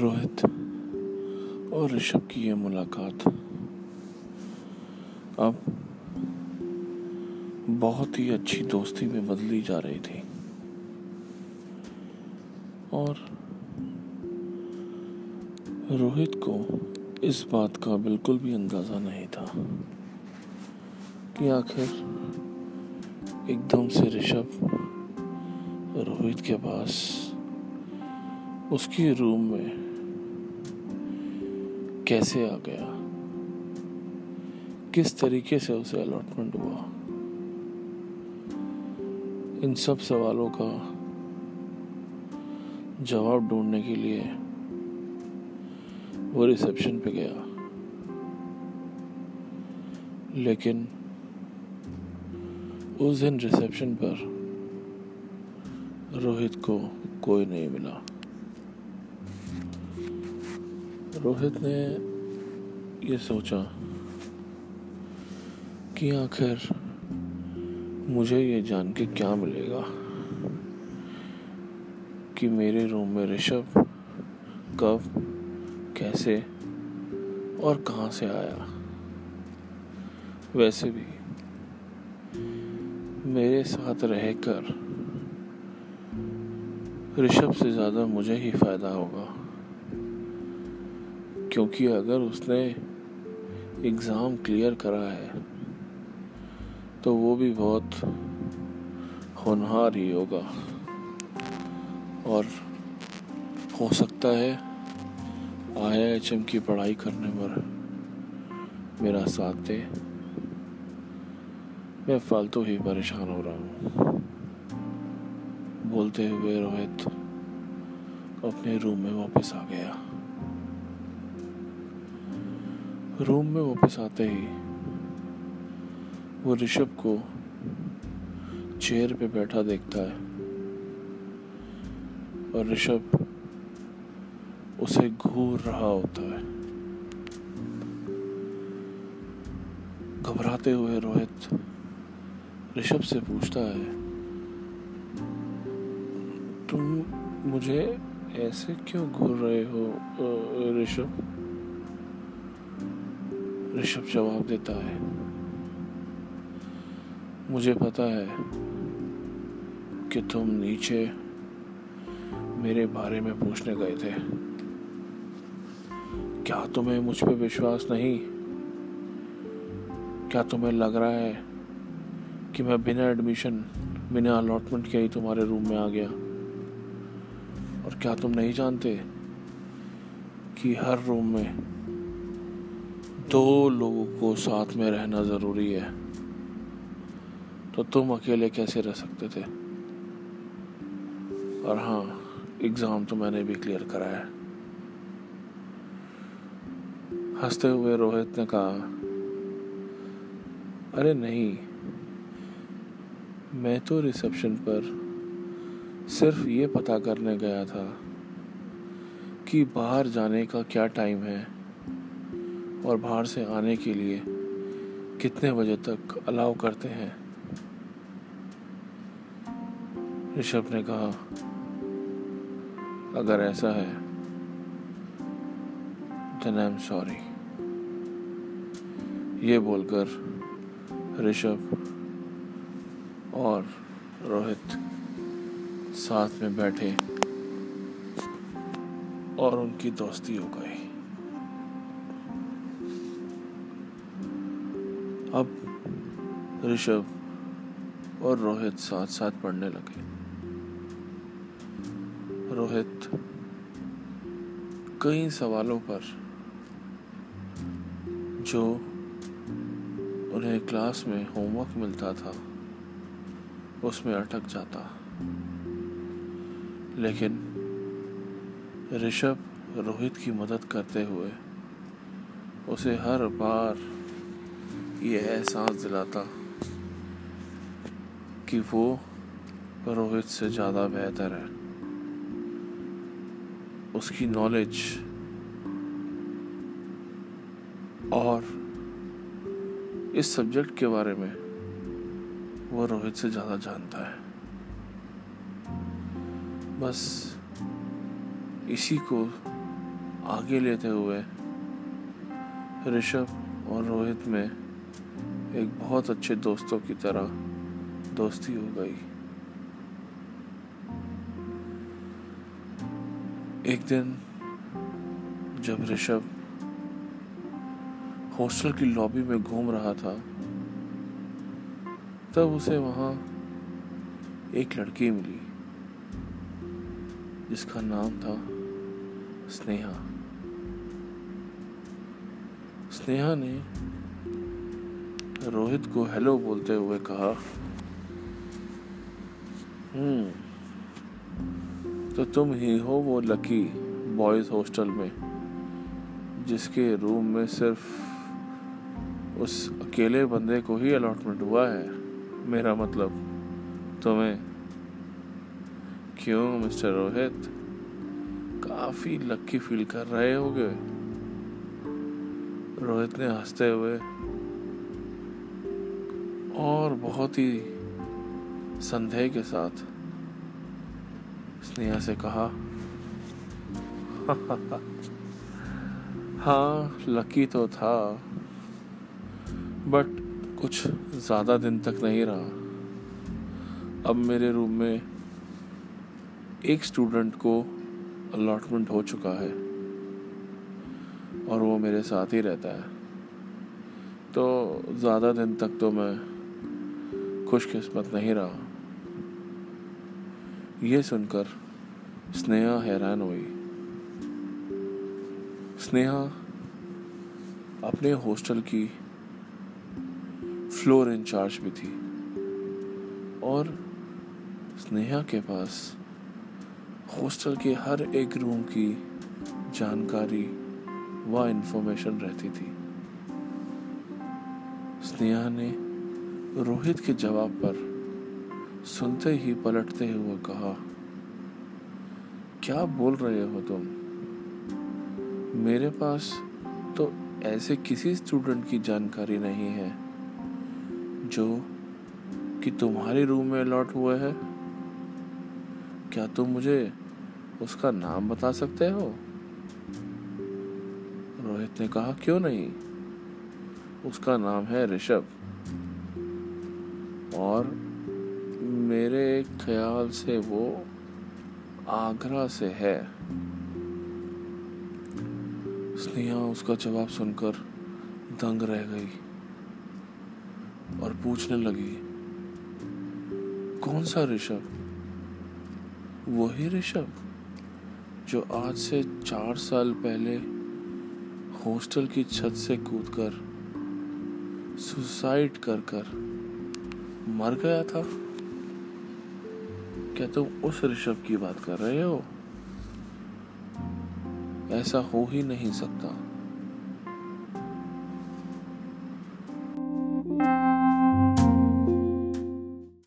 रोहित और ऋषभ की ये मुलाकात अब बहुत ही अच्छी दोस्ती में बदली जा रही थी। और रोहित को इस बात का बिल्कुल भी अंदाज़ा नहीं था कि आखिर एकदम से ऋषभ रोहित के पास उसकी रूम में कैसे आ गया? किस तरीके से उसे अलॉटमेंट हुआ? इन सब सवालों का जवाब ढूँढने के लिए वो रिसेप्शन पे गया। लेकिन उस दिन रिसेप्शन पर रोहित को कोई नहीं मिला। रोहित ने ये सोचा कि आखिर मुझे ये जान के क्या मिलेगा कि मेरे रूम में ऋषभ कब, कैसे और कहाँ से आया। वैसे भी मेरे साथ रहकर ऋषभ से ज़्यादा मुझे ही फ़ायदा होगा। क्योंकि अगर उसने एग्ज़ाम क्लियर करा है तो वो भी बहुत होनहार ही होगा। और हो सकता है आई एच एम की पढ़ाई करने पर मेरा साथ दे। मैं फालतू ही परेशान हो रहा हूँ। बोलते हुए रोहित अपने रूम में वापस आ गया। रूम में वापस आते ही वो ऋषभ को चेयर पे बैठा देखता है और ऋषभ उसे घूर रहा होता है। घबराते हुए रोहित ऋषभ से पूछता है, तुम मुझे ऐसे क्यों घूर रहे हो ऋषभ? ऋषभ जवाब देता है। मुझे पता है कि तुम नीचे मेरे बारे में पूछने गए थे। क्या तुम्हें मुझ पर विश्वास नहीं? क्या तुम्हें लग रहा है कि मैं बिना एडमिशन बिना अलॉटमेंट के ही तुम्हारे रूम में आ गया? और क्या तुम नहीं जानते कि हर रूम में दो लोगों को साथ में रहना ज़रूरी है। तो तुम अकेले कैसे रह सकते थे? और हाँ एग्ज़ाम तो मैंने भी क्लियर कराया है। हँसते हुए रोहित ने कहा, अरे नहीं, मैं तो रिसेप्शन पर सिर्फ़ ये पता करने गया था कि बाहर जाने का क्या टाइम है। और बाहर से आने के लिए कितने बजे तक अलाउ करते हैं? ऋषभ ने कहा, अगर ऐसा है देन आई एम सॉरी ये बोलकर ऋषभ और रोहित साथ में बैठे और उनकी दोस्ती हो गई। अब ऋषभ और रोहित साथ साथ पढ़ने लगे। रोहित कई सवालों पर, जो उन्हें क्लास में होमवर्क मिलता था, उसमें अटक जाता। लेकिन ऋषभ रोहित की मदद करते हुए उसे हर बार ये एहसास दिलाता। कि वो रोहित से ज़्यादा बेहतर है। उसकी नॉलेज और इस सब्जेक्ट के बारे में वो रोहित से ज़्यादा जानता है। बस इसी को आगे लेते हुए ऋषभ और रोहित में एक बहुत अच्छे दोस्तों की तरह दोस्ती हो गई। एक दिन जब ऋषभ हॉस्टल की लॉबी में घूम रहा था, तब उसे वहाँ एक लड़की मिली, जिसका नाम था स्नेहा। स्नेहा ने रोहित को हेलो बोलते हुए कहा हम्म तो तुम ही हो वो लकी बॉयज़ हॉस्टल में, जिसके रूम में सिर्फ़ उस अकेले बंदे को ही अलॉटमेंट हुआ है? मेरा मतलब तुम्हें क्यों, मिस्टर रोहित? काफ़ी लकी फील कर रहे होगे? रोहित ने हँसते हुए और बहुत ही संदेह के साथ स्नेहा से कहा हाँ लकी तो था बट कुछ ज़्यादा दिन तक नहीं रहा। अब मेरे रूम में एक स्टूडेंट को अलॉटमेंट हो चुका है और वो मेरे साथ ही रहता है। तो ज़्यादा दिन तक तो मैं खुशकिस्मत नहीं रहा। ये सुनकर स्नेहा हैरान हुई। स्नेहा अपने हॉस्टल की फ्लोर इंचार्ज भी थी और स्नेहा के पास हॉस्टल के हर एक रूम की जानकारी व इंफॉर्मेशन रहती थी। स्नेहा ने रोहित के जवाब पर सुनते ही पलटते हुए कहा, क्या बोल रहे हो तुम? मेरे पास तो ऐसे किसी स्टूडेंट की जानकारी नहीं है, जो कि तुम्हारे रूम में अलॉट हुए है। क्या तुम मुझे उसका नाम बता सकते हो? रोहित ने कहा, क्यों नहीं? उसका नाम है ऋषभ। और मेरे ख्याल से वो आगरा से है। स्नेहा उसका जवाब सुनकर दंग रह गई और पूछने लगी, कौन सा ऋषभ? वही ऋषभ, जो आज से चार साल पहले हॉस्टल की छत से कूदकर सुसाइड कर कर मर गया था। क्या तुम उस ऋषभ की बात कर रहे हो? ऐसा हो ही नहीं सकता।